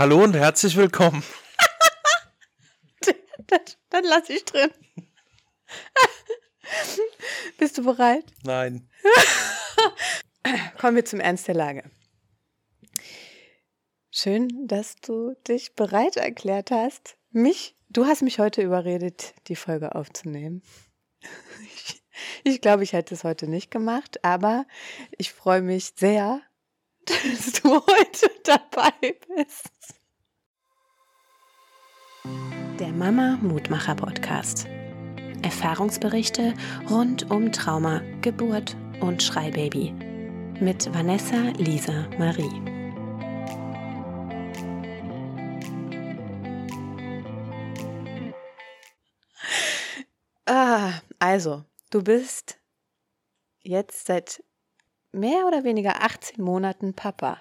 Hallo und herzlich willkommen. das, das lasse ich drin. Bist du bereit? Nein. Kommen wir zum Ernst der Lage. Schön, dass du dich bereit erklärt hast, mich, du hast mich heute überredet, die Folge aufzunehmen. Ich, ich glaube, ich hätte es heute nicht gemacht, aber ich freue mich sehr, dass du heute dabei bist. Der Mama Mutmacher Podcast. Erfahrungsberichte rund um Trauma, Geburt und Schreibaby. Mit Vanessa Lisa Marie. Ah, also, du bist jetzt seit mehr oder weniger 18 Monaten Papa.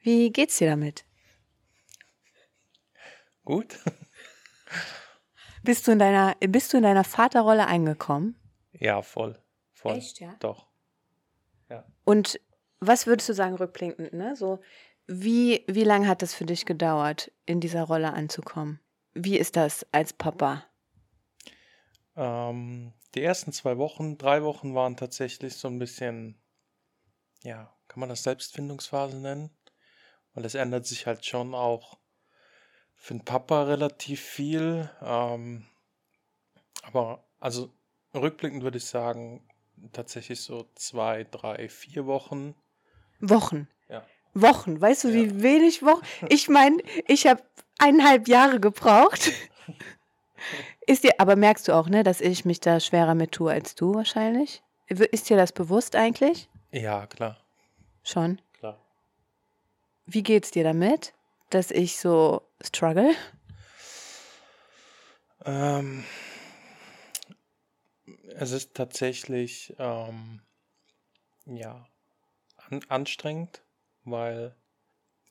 Wie geht's dir damit? Gut. Bist du in deiner, bist du in deiner Vaterrolle angekommen? Ja, voll. voll. Echt, ja? Doch. Und was würdest du sagen, rückblickend, ne? So, wie, wie lange hat es für dich gedauert, in dieser Rolle anzukommen? Wie ist das als Papa? Ähm, die ersten zwei Wochen, drei Wochen waren tatsächlich so ein bisschen, ja, kann man das Selbstfindungsphase nennen? Weil es ändert sich halt schon auch für den Papa relativ viel. Ähm, aber also rückblickend würde ich sagen, tatsächlich so zwei, drei, vier Wochen. Wochen. Ja. Wochen. Weißt du, wie wenig Wochen? Ich meine, ich habe eineinhalb Jahre gebraucht. Ist dir, aber merkst du auch, ne, dass ich mich da schwerer mit tue als du wahrscheinlich? Ist dir das bewusst eigentlich? Ja, klar, Schon. klar. Wie geht's dir damit, dass ich so struggle? Ähm, es ist tatsächlich ähm, ja an, anstrengend, weil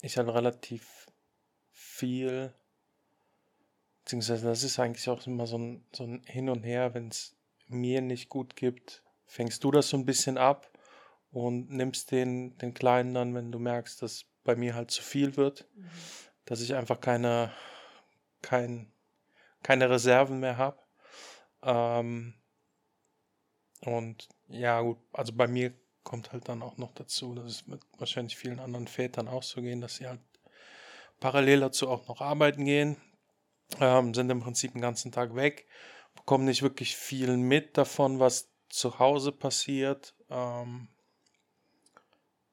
ich halt relativ viel, beziehungsweise das ist eigentlich auch immer so ein, so ein Hin und Her, wenn es mir nicht gut gibt, fängst du das so ein bisschen ab und nimmst den, den Kleinen dann, wenn du merkst, dass bei mir halt zu viel wird, dass ich einfach keine, kein, keine Reserven mehr habe. Ähm, und ja, gut, also bei mir kommt halt dann auch noch dazu, dass es mit wahrscheinlich vielen anderen Vätern auch so gehen, dass sie halt parallel dazu auch noch arbeiten gehen, ähm, sind im Prinzip den ganzen Tag weg, bekommen nicht wirklich viel mit davon, was zu Hause passiert. Ähm,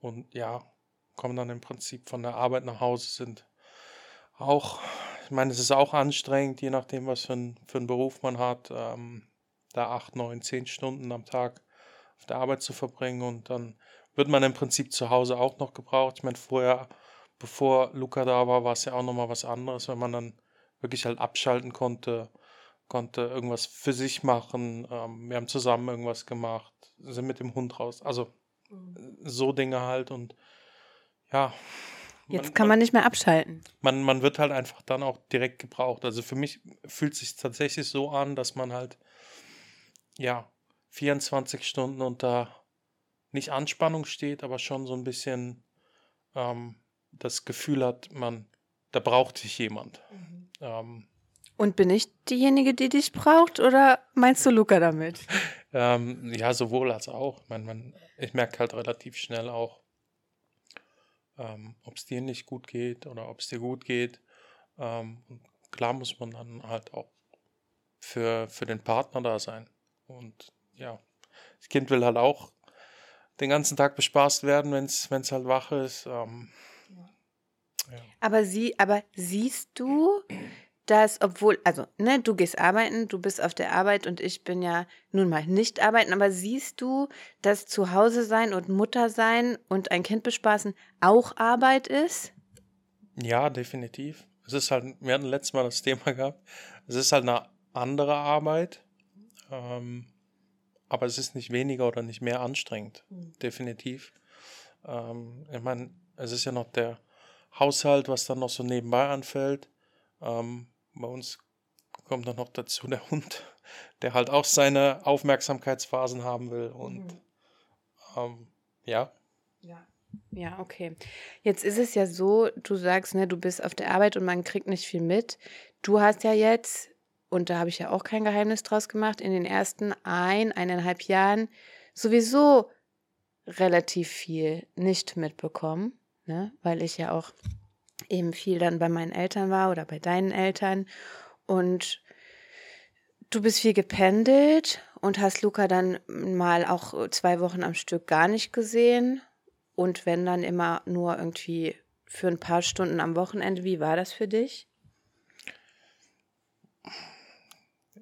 und ja, kommen dann im Prinzip von der Arbeit nach Hause, sind auch, ich meine, es ist auch anstrengend, je nachdem, was für, ein, für einen Beruf man hat, ähm, da acht, neun, zehn Stunden am Tag auf der Arbeit zu verbringen und dann wird man im Prinzip zu Hause auch noch gebraucht. Ich meine, vorher, bevor Luca da war, war es ja auch nochmal was anderes, wenn man dann wirklich halt abschalten konnte, konnte irgendwas für sich machen. Ähm, wir haben zusammen irgendwas gemacht, sind mit dem Hund raus. Also so Dinge halt und ja. Jetzt kann man nicht mehr abschalten. man, man wird halt einfach dann auch direkt gebraucht. Also für mich fühlt es sich tatsächlich so an, dass man halt, ja, 24 Stunden unter nicht Anspannung steht, aber schon so ein bisschen ähm, das Gefühl hat, man, da braucht sich jemand. Ähm, Und bin ich diejenige, die dich braucht, oder meinst du Luca damit? ähm, ja, sowohl als auch. Ich, mein, man, ich merke halt relativ schnell auch, ähm, ob es dir nicht gut geht oder ob es dir gut geht. Ähm, klar muss man dann halt auch für, für den Partner da sein. Und ja, das Kind will halt auch den ganzen Tag bespaßt werden, wenn es halt wach ist. Ähm, Aber sie, aber siehst du, dass, obwohl, also, ne, du gehst arbeiten, du bist auf der Arbeit und ich bin ja nun mal nicht arbeiten, aber siehst du, dass zu Hause sein und Mutter sein und ein Kind bespaßen auch Arbeit ist? Ja, definitiv. Es ist halt, wir hatten letztes Mal das Thema gehabt, es ist halt eine andere Arbeit, ähm, aber es ist nicht weniger oder nicht mehr anstrengend, definitiv. Ähm, ich meine, es ist ja noch der Haushalt, was dann noch so nebenbei anfällt. Ähm, bei uns kommt dann noch dazu der Hund, der halt auch seine Aufmerksamkeitsphasen haben will und ähm, ja, Ja. Ja, okay. Jetzt ist es ja so, du sagst, ne, du bist auf der Arbeit und man kriegt nicht viel mit. Du hast ja jetzt, und da habe ich ja auch kein Geheimnis draus gemacht, in den ersten ein, eineinhalb Jahren sowieso relativ viel nicht mitbekommen, ne? weil ich ja auch eben viel dann bei meinen Eltern war oder bei deinen Eltern. Und du bist viel gependelt und hast Luca dann mal auch zwei Wochen am Stück gar nicht gesehen. Und wenn dann immer nur irgendwie für ein paar Stunden am Wochenende, wie war das für dich?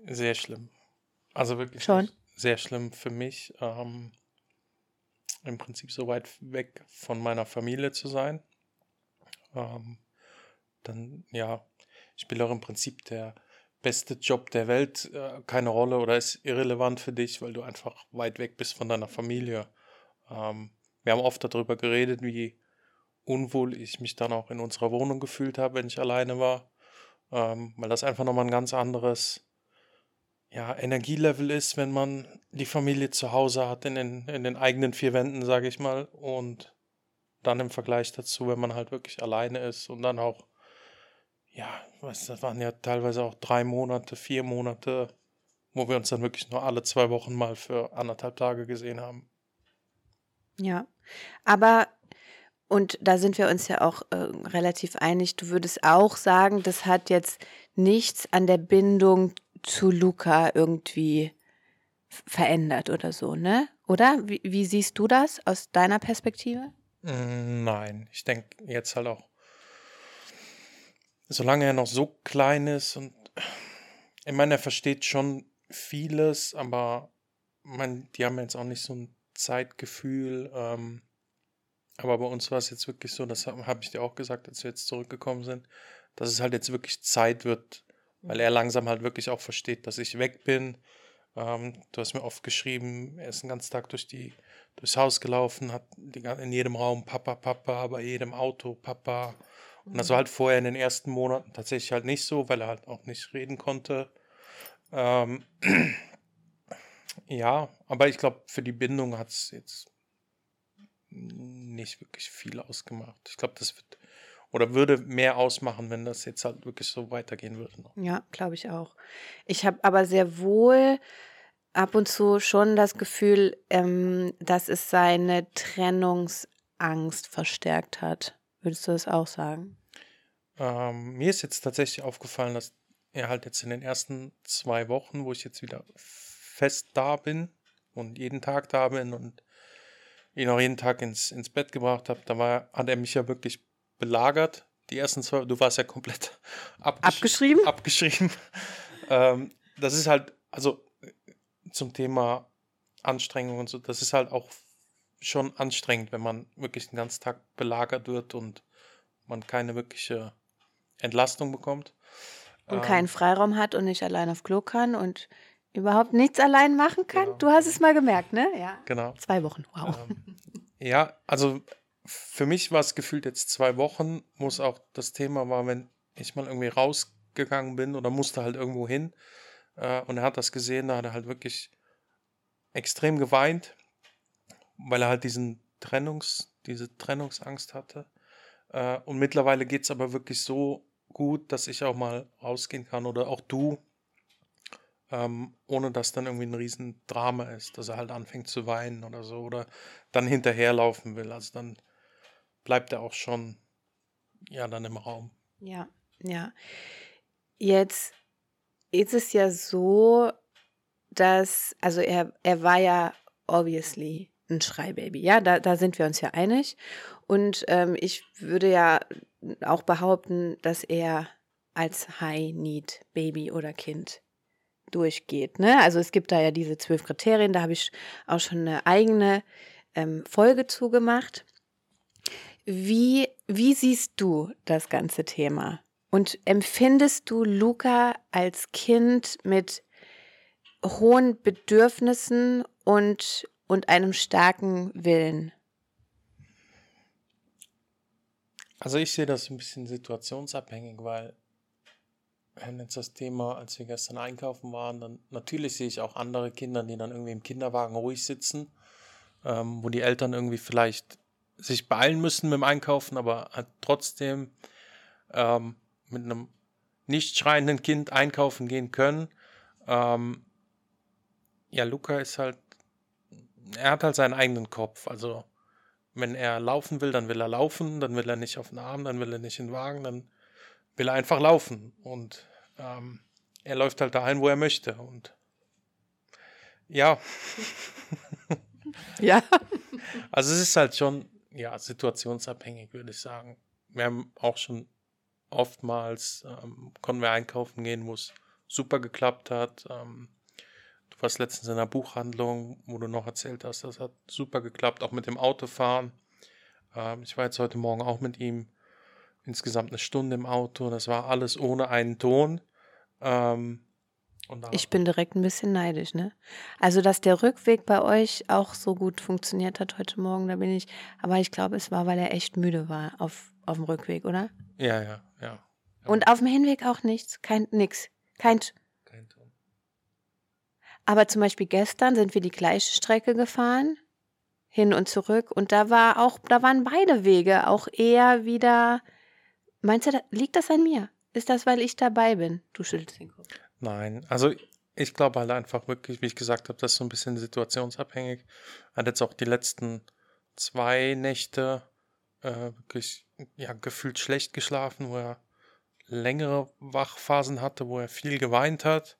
Sehr schlimm. Also wirklich Schon? sehr schlimm für mich. Ähm, Im Prinzip so weit weg von meiner Familie zu sein. Ähm, dann, ja, spielt auch im Prinzip der beste Job der Welt äh, keine Rolle oder ist irrelevant für dich, weil du einfach weit weg bist von deiner Familie. Ähm, wir haben oft darüber geredet, wie unwohl ich mich dann auch in unserer Wohnung gefühlt habe, wenn ich alleine war, ähm, weil das einfach nochmal ein ganz anderes ja, Energielevel ist, wenn man die Familie zu Hause hat, in den, in den eigenen vier Wänden, sage ich mal, und dann im Vergleich dazu, wenn man halt wirklich alleine ist und dann auch, ja, weißt, das waren ja teilweise auch drei Monate, vier Monate, wo wir uns dann wirklich nur alle zwei Wochen mal für anderthalb Tage gesehen haben. Ja, aber und da sind wir uns ja auch äh, relativ einig. Du würdest auch sagen, das hat jetzt nichts an der Bindung zu Luca irgendwie verändert oder so, ne? Oder? Wie, wie siehst du das aus deiner Perspektive? Mm, nein, ich denke jetzt halt auch, solange er noch so klein ist und ich meine, er versteht schon vieles, aber man, die haben jetzt auch nicht so ein Zeitgefühl. Ähm, aber bei uns war es jetzt wirklich so, das habe hab ich dir auch gesagt, als wir jetzt zurückgekommen sind, dass es halt jetzt wirklich Zeit wird, weil er langsam halt wirklich auch versteht, dass ich weg bin. Ähm, du hast mir oft geschrieben, er ist den ganzen Tag durch die, durchs Haus gelaufen, hat in jedem Raum Papa, Papa, bei jedem Auto Papa. Und das war halt vorher in den ersten Monaten tatsächlich halt nicht so, weil er halt auch nicht reden konnte. Ähm, ja, aber ich glaube, für die Bindung hat es jetzt nicht wirklich viel ausgemacht. Ich glaube, das wird oder würde mehr ausmachen, wenn das jetzt halt wirklich so weitergehen würde. Ja, glaube ich auch. Ich habe aber sehr wohl ab und zu schon das Gefühl, ähm, dass es seine Trennungsangst verstärkt hat. Würdest du das auch sagen? Ähm, mir ist jetzt tatsächlich aufgefallen, dass er halt jetzt in den ersten zwei Wochen, wo ich jetzt wieder fest da bin und jeden Tag da bin und ihn auch jeden Tag ins, ins Bett gebracht habe, da war, hat er mich ja wirklich belagert. Die ersten zwei, du warst ja komplett abgesch abgeschrieben. abgeschrieben. ähm, das ist halt, also zum Thema Anstrengung und so, das ist halt auch schon anstrengend, wenn man wirklich den ganzen Tag belagert wird und man keine wirkliche Entlastung bekommt. Und ähm, keinen Freiraum hat und nicht allein auf Klo kann und überhaupt nichts allein machen kann. Genau. Du hast es mal gemerkt, ne? Ja. Genau. Zwei Wochen, wow. Ähm, ja, also für mich war es gefühlt jetzt zwei Wochen, wo es auch das Thema war, wenn ich mal irgendwie rausgegangen bin oder musste halt irgendwo hin äh, und er hat das gesehen, da hat er halt wirklich extrem geweint, weil er halt diesen Trennungs, diese Trennungsangst hatte. Äh, und mittlerweile geht es aber wirklich so gut, dass ich auch mal rausgehen kann oder auch du, ähm, ohne dass dann irgendwie ein Riesendrama ist, dass er halt anfängt zu weinen oder so oder dann hinterherlaufen will. Also dann bleibt er auch schon ja dann im Raum. Ja, ja. Jetzt ist es ja so, dass, also er, er war ja obviously ein Schreibaby, ja, da, da sind wir uns ja einig. Und ähm, ich würde ja auch behaupten, dass er als High-Need-Baby oder Kind durchgeht. Ne? Also es gibt da ja diese zwölf Kriterien, da habe ich auch schon eine eigene ähm, Folge zugemacht. Wie, wie siehst du das ganze Thema? Und empfindest du Luca als Kind mit hohen Bedürfnissen und, und einem starken Willen? Also ich sehe das ein bisschen situationsabhängig, weil wenn jetzt das Thema, als wir gestern einkaufen waren, dann natürlich sehe ich auch andere Kinder, die dann irgendwie im Kinderwagen ruhig sitzen, ähm, wo die Eltern irgendwie vielleicht sich beeilen müssen mit dem Einkaufen, aber hat trotzdem ähm, mit einem nicht schreienden Kind einkaufen gehen können. Ähm, ja, Luca ist halt, er hat halt seinen eigenen Kopf. Also, wenn er laufen will, dann will er laufen, dann will er nicht auf den Arm, dann will er nicht in den Wagen, dann will er einfach laufen. Und ähm, er läuft halt dahin, wo er möchte. Und ja. ja. Also es ist halt schon, ja, situationsabhängig, würde ich sagen. Wir haben auch schon oftmals, ähm, konnten wir einkaufen gehen, wo es super geklappt hat. Ähm, du warst letztens in einer Buchhandlung, wo du noch erzählt hast, das hat super geklappt, auch mit dem Autofahren. Ähm, ich war jetzt heute Morgen auch mit ihm insgesamt eine Stunde im Auto. Das war alles ohne einen Ton. Ähm, ich bin direkt ein bisschen neidisch, ne? Also, dass der Rückweg bei euch auch so gut funktioniert hat heute Morgen, da bin ich. Aber ich glaube, es war, weil er echt müde war auf, auf dem Rückweg, oder? Ja, ja, ja. Und auf dem Hinweg auch nichts, kein nix, kein. Kein Ton. Aber zum Beispiel gestern sind wir die gleiche Strecke gefahren, hin und zurück, und da war auch, da waren beide Wege auch eher wieder. Meinst du, liegt das an mir? Ist das, weil ich dabei bin? Du schüttelst den Kopf. Nein, also ich glaube halt einfach wirklich, wie ich gesagt habe, das ist so ein bisschen situationsabhängig. Er hat jetzt auch die letzten zwei Nächte äh, wirklich ja, gefühlt schlecht geschlafen, wo er längere Wachphasen hatte, wo er viel geweint hat,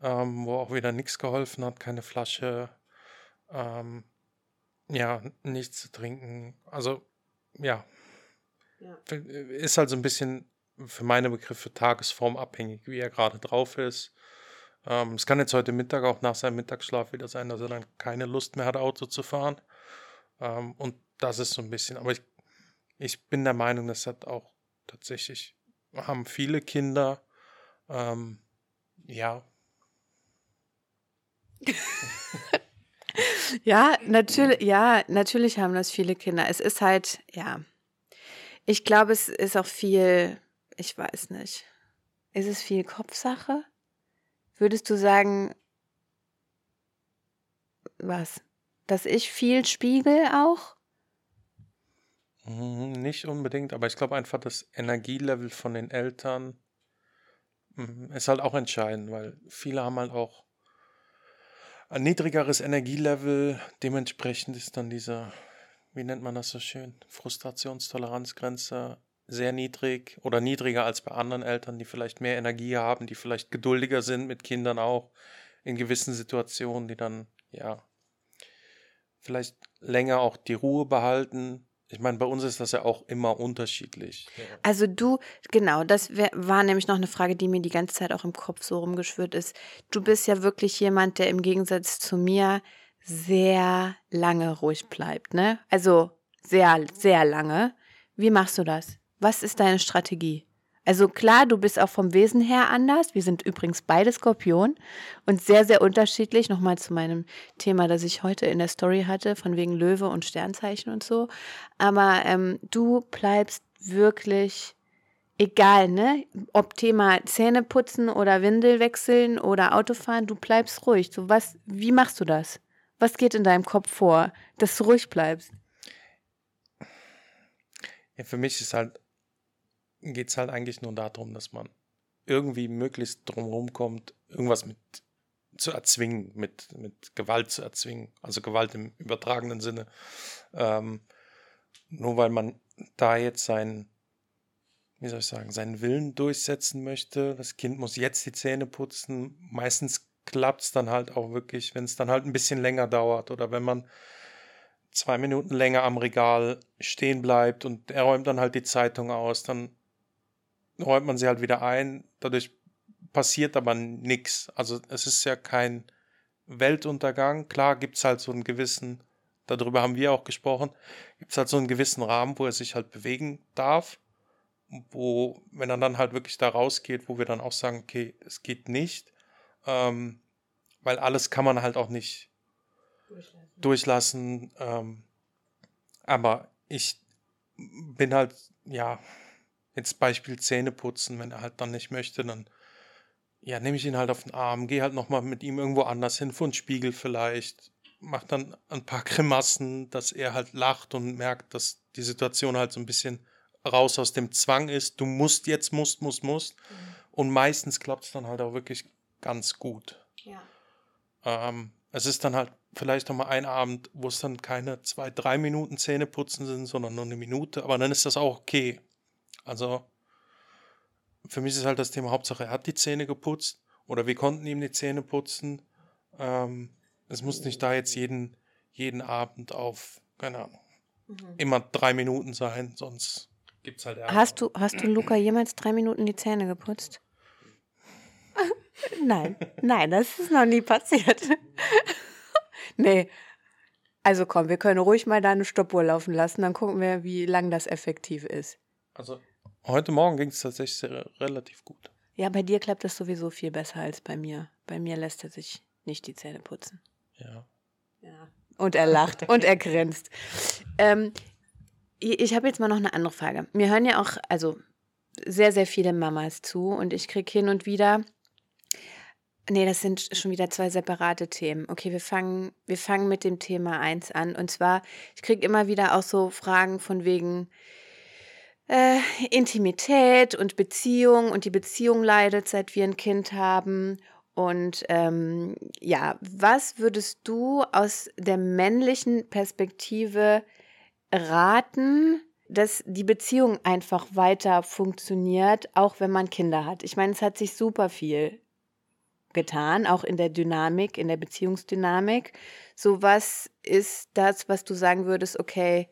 ähm, wo auch wieder nichts geholfen hat, keine Flasche, ähm, ja, nichts zu trinken. Also ja, ja. ist halt so ein bisschen für meine Begriffe tagesformabhängig, wie er gerade drauf ist. Ähm, es kann jetzt heute Mittag auch nach seinem Mittagsschlaf wieder sein, dass er dann keine Lust mehr hat, Auto zu fahren. Ähm, und das ist so ein bisschen, aber ich, ich bin der Meinung, das hat auch tatsächlich, haben viele Kinder, ähm, ja. ja, natürlich, ja, natürlich haben das viele Kinder. Es ist halt, ja. Ich glaube, es ist auch viel ich weiß nicht. Ist es viel Kopfsache? Würdest du sagen, was? Dass ich viel spiegel auch? Hm, nicht unbedingt, aber ich glaube einfach, das Energielevel von den Eltern hm, ist halt auch entscheidend, weil viele haben halt auch ein niedrigeres Energielevel. Dementsprechend ist dann diese, wie nennt man das so schön, Frustrationstoleranzgrenze sehr niedrig oder niedriger als bei anderen Eltern, die vielleicht mehr Energie haben, die vielleicht geduldiger sind mit Kindern auch in gewissen Situationen, die dann ja vielleicht länger auch die Ruhe behalten. Ich meine, bei uns ist das ja auch immer unterschiedlich. Also du, genau, das wär, war nämlich noch eine Frage, die mir die ganze Zeit auch im Kopf so rumgeschwört ist. Du bist ja wirklich jemand, der im Gegensatz zu mir sehr lange ruhig bleibt, ne? Also sehr, sehr lange. Wie machst du das? Was ist deine Strategie? Also klar, du bist auch vom Wesen her anders. Wir sind übrigens beide Skorpion und sehr, sehr unterschiedlich. Nochmal zu meinem Thema, das ich heute in der Story hatte, von wegen Löwe und Sternzeichen und so. Aber ähm, du bleibst wirklich egal, ne? Ob Thema Zähne putzen oder Windel wechseln oder Autofahren, du bleibst ruhig. So was, wie machst du das? Was geht in deinem Kopf vor, dass du ruhig bleibst? Ja, für mich ist halt geht es halt eigentlich nur darum, dass man irgendwie möglichst drumherum kommt, irgendwas mit zu erzwingen, mit, mit Gewalt zu erzwingen, also Gewalt im übertragenen Sinne. Ähm, nur weil man da jetzt seinen, wie soll ich sagen, seinen Willen durchsetzen möchte, das Kind muss jetzt die Zähne putzen, meistens klappt es dann halt auch wirklich, wenn es dann halt ein bisschen länger dauert oder wenn man zwei Minuten länger am Regal stehen bleibt und er räumt dann halt die Zeitung aus, dann räumt man sie halt wieder ein. Dadurch passiert aber nichts. Also es ist ja kein Weltuntergang. Klar gibt es halt so einen gewissen, darüber haben wir auch gesprochen, gibt es halt so einen gewissen Rahmen, wo er sich halt bewegen darf. Wo, wenn er dann halt wirklich da rausgeht, wo wir dann auch sagen, okay, es geht nicht. Ähm, weil alles kann man halt auch nicht durchlassen. durchlassen ähm, aber ich bin halt, ja, Jetzt Beispiel Zähne putzen, wenn er halt dann nicht möchte, dann ja, nehme ich ihn halt auf den Arm, gehe halt nochmal mit ihm irgendwo anders hin, vor den Spiegel vielleicht. macht dann ein paar Grimassen, dass er halt lacht und merkt, dass die Situation halt so ein bisschen raus aus dem Zwang ist. Du musst jetzt, musst, musst, musst. Mhm. Und meistens klappt es dann halt auch wirklich ganz gut. Ja. Ähm, es ist dann halt vielleicht noch mal ein Abend, wo es dann keine zwei, drei Minuten Zähne putzen sind, sondern nur eine Minute. Aber dann ist das auch okay. Also für mich ist halt das Thema Hauptsache, er hat die Zähne geputzt oder wir konnten ihm die Zähne putzen. Ähm, es muss nicht da jetzt jeden, jeden Abend auf, keine Ahnung, mhm. immer drei Minuten sein, sonst gibt es halt Ärger. Hast du, hast du Luca jemals drei Minuten die Zähne geputzt? nein, nein, das ist noch nie passiert. nee. Also komm, wir können ruhig mal da eine Stoppuhr laufen lassen, dann gucken wir, wie lang das effektiv ist. Also heute Morgen ging es tatsächlich relativ gut. Ja, bei dir klappt das sowieso viel besser als bei mir. Bei mir lässt er sich nicht die Zähne putzen. Ja. Ja. Und er lacht und er grinst. Ähm, ich habe jetzt mal noch eine andere Frage. Mir hören ja auch, also sehr, sehr viele Mamas zu und ich kriege hin und wieder. Nee, das sind schon wieder zwei separate Themen. Okay, wir fangen, wir fangen mit dem Thema 1 an. Und zwar, ich kriege immer wieder auch so Fragen von wegen äh, Intimität und Beziehung und die Beziehung leidet, seit wir ein Kind haben. Und ähm, ja, was würdest du aus der männlichen Perspektive raten, dass die Beziehung einfach weiter funktioniert, auch wenn man Kinder hat? Ich meine, es hat sich super viel getan, auch in der Dynamik, in der Beziehungsdynamik. So was ist das, was du sagen würdest, okay,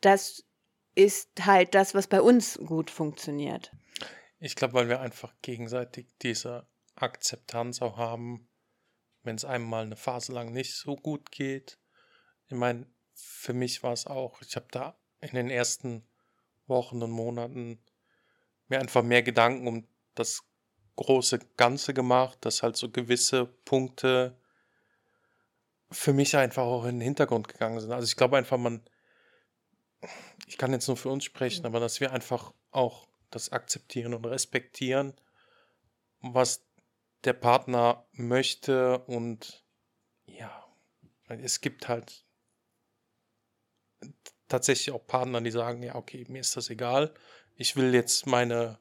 das ist halt das, was bei uns gut funktioniert? Ich glaube, weil wir einfach gegenseitig diese Akzeptanz auch haben, wenn es einem mal eine Phase lang nicht so gut geht. Ich meine, für mich war es auch, ich habe da in den ersten Wochen und Monaten mir einfach mehr Gedanken um das große Ganze gemacht, dass halt so gewisse Punkte für mich einfach auch in den Hintergrund gegangen sind. Also ich glaube einfach, man, ich kann jetzt nur für uns sprechen, aber dass wir einfach auch das akzeptieren und respektieren, was der Partner möchte und ja, es gibt halt tatsächlich auch Partner, die sagen, ja, okay, mir ist das egal. Ich will jetzt meine,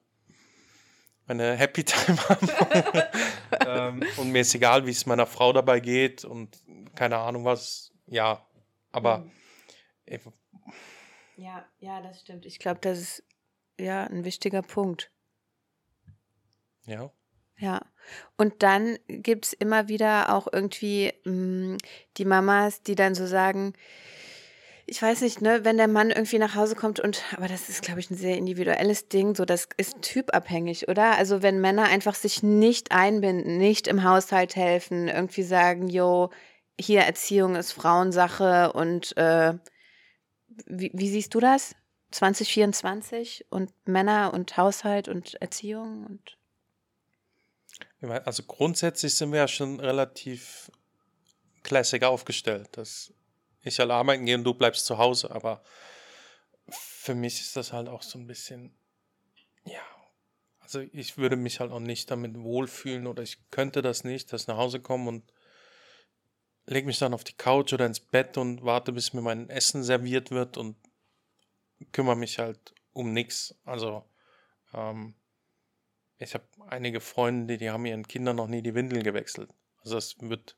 meine Happy Time haben. ähm, und mir ist egal, wie es meiner Frau dabei geht und keine Ahnung was. Ja, aber. Mhm. Ja, ja, das stimmt. Ich glaube, das ist ja ein wichtiger Punkt. Ja. Ja. Und dann gibt es immer wieder auch irgendwie mh, mm, die Mamas, die dann so sagen, ich weiß nicht, ne, wenn der Mann irgendwie nach Hause kommt und, aber das ist, glaube ich, ein sehr individuelles Ding, so das ist typabhängig, oder? Also wenn Männer einfach sich nicht einbinden, nicht im Haushalt helfen, irgendwie sagen, jo, hier Erziehung ist Frauensache und äh, wie, wie siehst du das? 2024 und Männer und Haushalt und Erziehung und also grundsätzlich sind wir ja schon relativ classic aufgestellt, dass ich halt arbeiten gehe und du bleibst zu Hause, aber für mich ist das halt auch so ein bisschen, ja, also ich würde mich halt auch nicht damit wohlfühlen oder ich könnte das nicht, dass ich nach Hause komme und lege mich dann auf die Couch oder ins Bett und warte, bis mir mein Essen serviert wird und kümmere mich halt um nichts. Also ähm, ich habe einige Freunde, die haben ihren Kindern noch nie die Windeln gewechselt. Also das wird,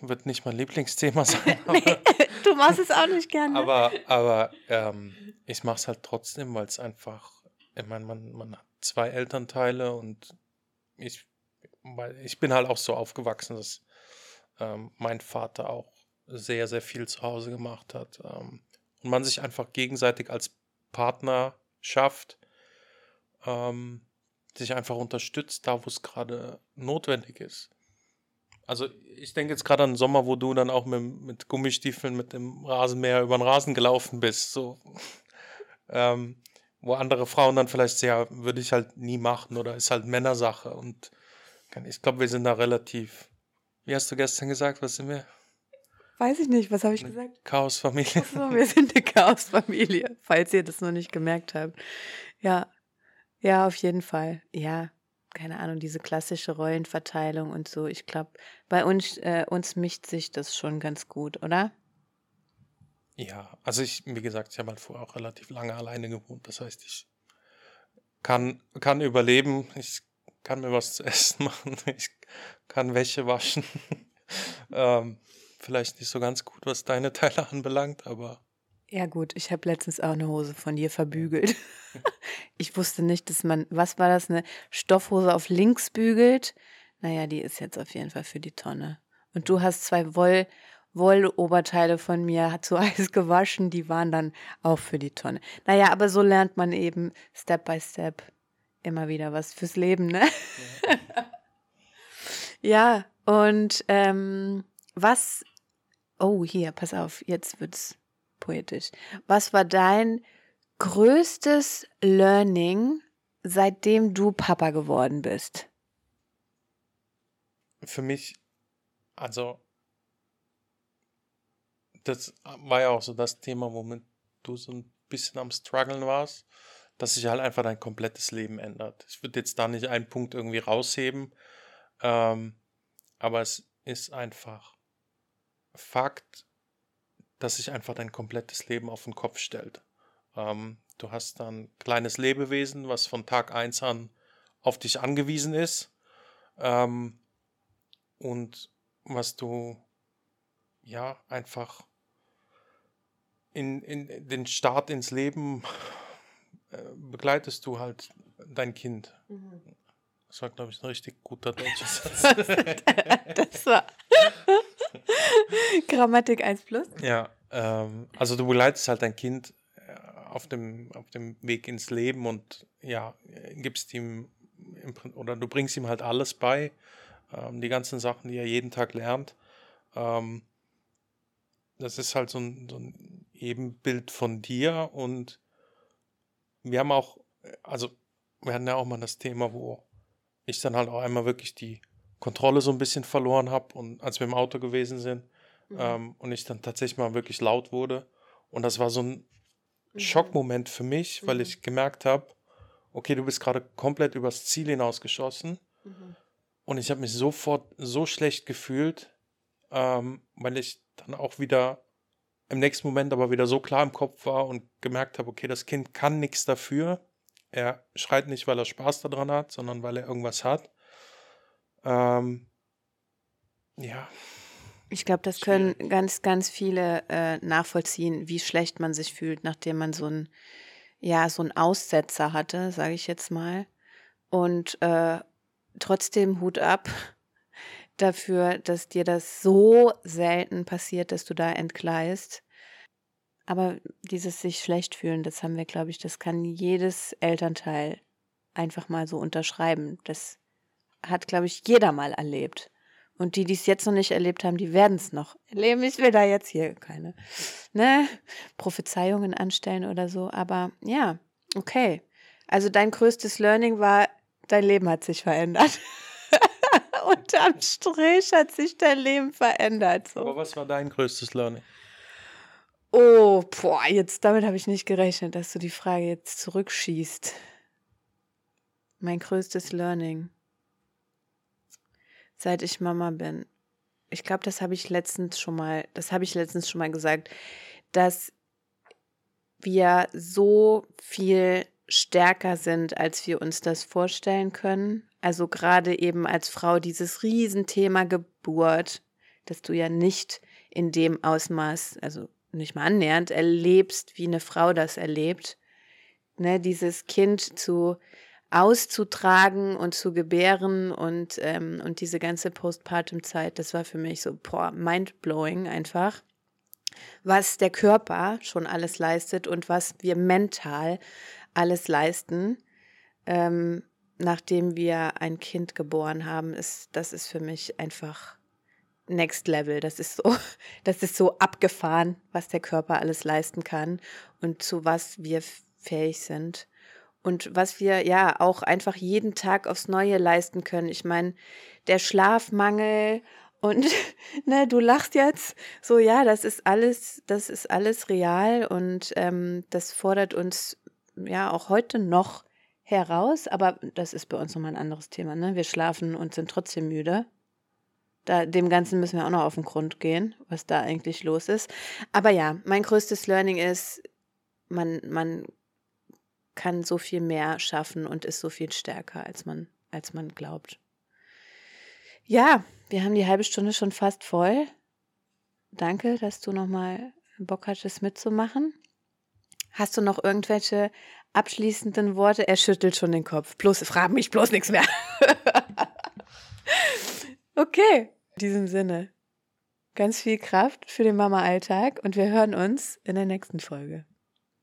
wird nicht mein Lieblingsthema sein. nee, du machst es auch nicht gerne. Aber, aber ähm, ich mache es halt trotzdem, weil es einfach, ich meine, man, man hat zwei Elternteile und ich, weil ich bin halt auch so aufgewachsen, dass ähm, mein Vater auch sehr, sehr viel zu Hause gemacht hat. Ähm, und man sich einfach gegenseitig als Partner schafft ähm, sich einfach unterstützt, da wo es gerade notwendig ist. Also ich denke jetzt gerade an den Sommer, wo du dann auch mit, mit Gummistiefeln mit dem Rasenmäher über den Rasen gelaufen bist, so ähm, wo andere Frauen dann vielleicht sehr, würde ich halt nie machen oder ist halt Männersache und ich glaube, wir sind da relativ, wie hast du gestern gesagt, was sind wir? Weiß ich nicht, was habe ich gesagt? Chaosfamilie. So, wir sind eine Chaosfamilie, falls ihr das noch nicht gemerkt habt. Ja, ja, auf jeden Fall. Ja, keine Ahnung, diese klassische Rollenverteilung und so. Ich glaube, bei uns, äh, uns mischt sich das schon ganz gut, oder? Ja, also ich, wie gesagt, ich habe halt vorher auch relativ lange alleine gewohnt. Das heißt, ich kann, kann überleben, ich kann mir was zu essen machen, ich kann Wäsche waschen. ähm, vielleicht nicht so ganz gut, was deine Teile anbelangt, aber. Ja, gut, ich habe letztens auch eine Hose von dir verbügelt. ich wusste nicht, dass man, was war das, eine Stoffhose auf links bügelt? Naja, die ist jetzt auf jeden Fall für die Tonne. Und du hast zwei Woll, Wolloberteile von mir zu Eis gewaschen, die waren dann auch für die Tonne. Naja, aber so lernt man eben Step by Step immer wieder was fürs Leben, ne? Ja, ja und ähm, was, oh hier, pass auf, jetzt wird's poetisch. Was war dein größtes Learning, seitdem du Papa geworden bist? Für mich, also das war ja auch so das Thema, womit du so ein bisschen am struggeln warst, dass sich halt einfach dein komplettes Leben ändert. Ich würde jetzt da nicht einen Punkt irgendwie rausheben, ähm, aber es ist einfach Fakt, dass sich einfach dein komplettes Leben auf den Kopf stellt. Ähm, du hast dann ein kleines Lebewesen, was von Tag 1 an auf dich angewiesen ist ähm, und was du ja einfach in, in den Start ins Leben begleitest du halt dein Kind. Mhm. Das war, glaube ich, ein richtig guter deutscher Satz. das war Grammatik 1 plus. Ja, ähm, also du begleitest halt dein Kind äh, auf dem, auf dem Weg ins Leben und ja, gibst ihm oder du bringst ihm halt alles bei, ähm, die ganzen Sachen, die er jeden Tag lernt. Ähm, das ist halt so ein, so ein Ebenbild von dir und wir haben auch, also wir hatten ja auch mal das Thema, wo ich dann halt auch einmal wirklich die Kontrolle so ein bisschen verloren habe und als wir im Auto gewesen sind mhm. ähm, und ich dann tatsächlich mal wirklich laut wurde und das war so ein mhm. Schockmoment für mich, weil mhm. ich gemerkt habe, okay, du bist gerade komplett übers Ziel hinausgeschossen mhm. und ich habe mich sofort so schlecht gefühlt, ähm, weil ich dann auch wieder im nächsten Moment aber wieder so klar im Kopf war und gemerkt habe, okay, das Kind kann nichts dafür. Er schreit nicht, weil er Spaß daran hat, sondern weil er irgendwas hat. Ähm, ja. Ich glaube, das können ganz, ganz viele äh, nachvollziehen, wie schlecht man sich fühlt, nachdem man so ein, ja, so einen Aussetzer hatte, sage ich jetzt mal. Und äh, trotzdem Hut ab dafür, dass dir das so selten passiert, dass du da entgleist. Aber dieses sich schlecht fühlen, das haben wir, glaube ich, das kann jedes Elternteil einfach mal so unterschreiben. Das hat, glaube ich, jeder mal erlebt. Und die, die es jetzt noch nicht erlebt haben, die werden es noch erleben. Ich will da jetzt hier keine ne, Prophezeiungen anstellen oder so. Aber ja, okay. Also dein größtes Learning war, dein Leben hat sich verändert. Unterm Strich hat sich dein Leben verändert. So. Aber was war dein größtes Learning? Oh, boah, jetzt damit habe ich nicht gerechnet, dass du die Frage jetzt zurückschießt. Mein größtes Learning. Seit ich Mama bin. Ich glaube, das habe ich letztens schon mal, das habe ich letztens schon mal gesagt, dass wir so viel stärker sind, als wir uns das vorstellen können. Also gerade eben als Frau dieses Riesenthema Geburt, dass du ja nicht in dem Ausmaß, also nicht mal annähernd, erlebst, wie eine Frau das erlebt. Ne, dieses Kind zu auszutragen und zu gebären und, ähm, und diese ganze Postpartum-Zeit, das war für mich so boah, mindblowing einfach, was der Körper schon alles leistet und was wir mental alles leisten. Ähm, nachdem wir ein Kind geboren haben, ist, das ist für mich einfach Next Level. Das ist so, das ist so abgefahren, was der Körper alles leisten kann und zu was wir fähig sind. Und was wir ja auch einfach jeden Tag aufs Neue leisten können. Ich meine, der Schlafmangel und ne, du lachst jetzt so, ja, das ist alles, das ist alles real und ähm, das fordert uns ja auch heute noch heraus, aber das ist bei uns nochmal ein anderes Thema. Ne? Wir schlafen und sind trotzdem müde. Da, dem Ganzen müssen wir auch noch auf den Grund gehen, was da eigentlich los ist. Aber ja, mein größtes Learning ist, man, man kann so viel mehr schaffen und ist so viel stärker, als man, als man glaubt. Ja, wir haben die halbe Stunde schon fast voll. Danke, dass du nochmal Bock hattest mitzumachen. Hast du noch irgendwelche abschließenden Worte? Er schüttelt schon den Kopf. Bloß, frag mich bloß nichts mehr. okay, in diesem Sinne. Ganz viel Kraft für den Mama-Alltag und wir hören uns in der nächsten Folge.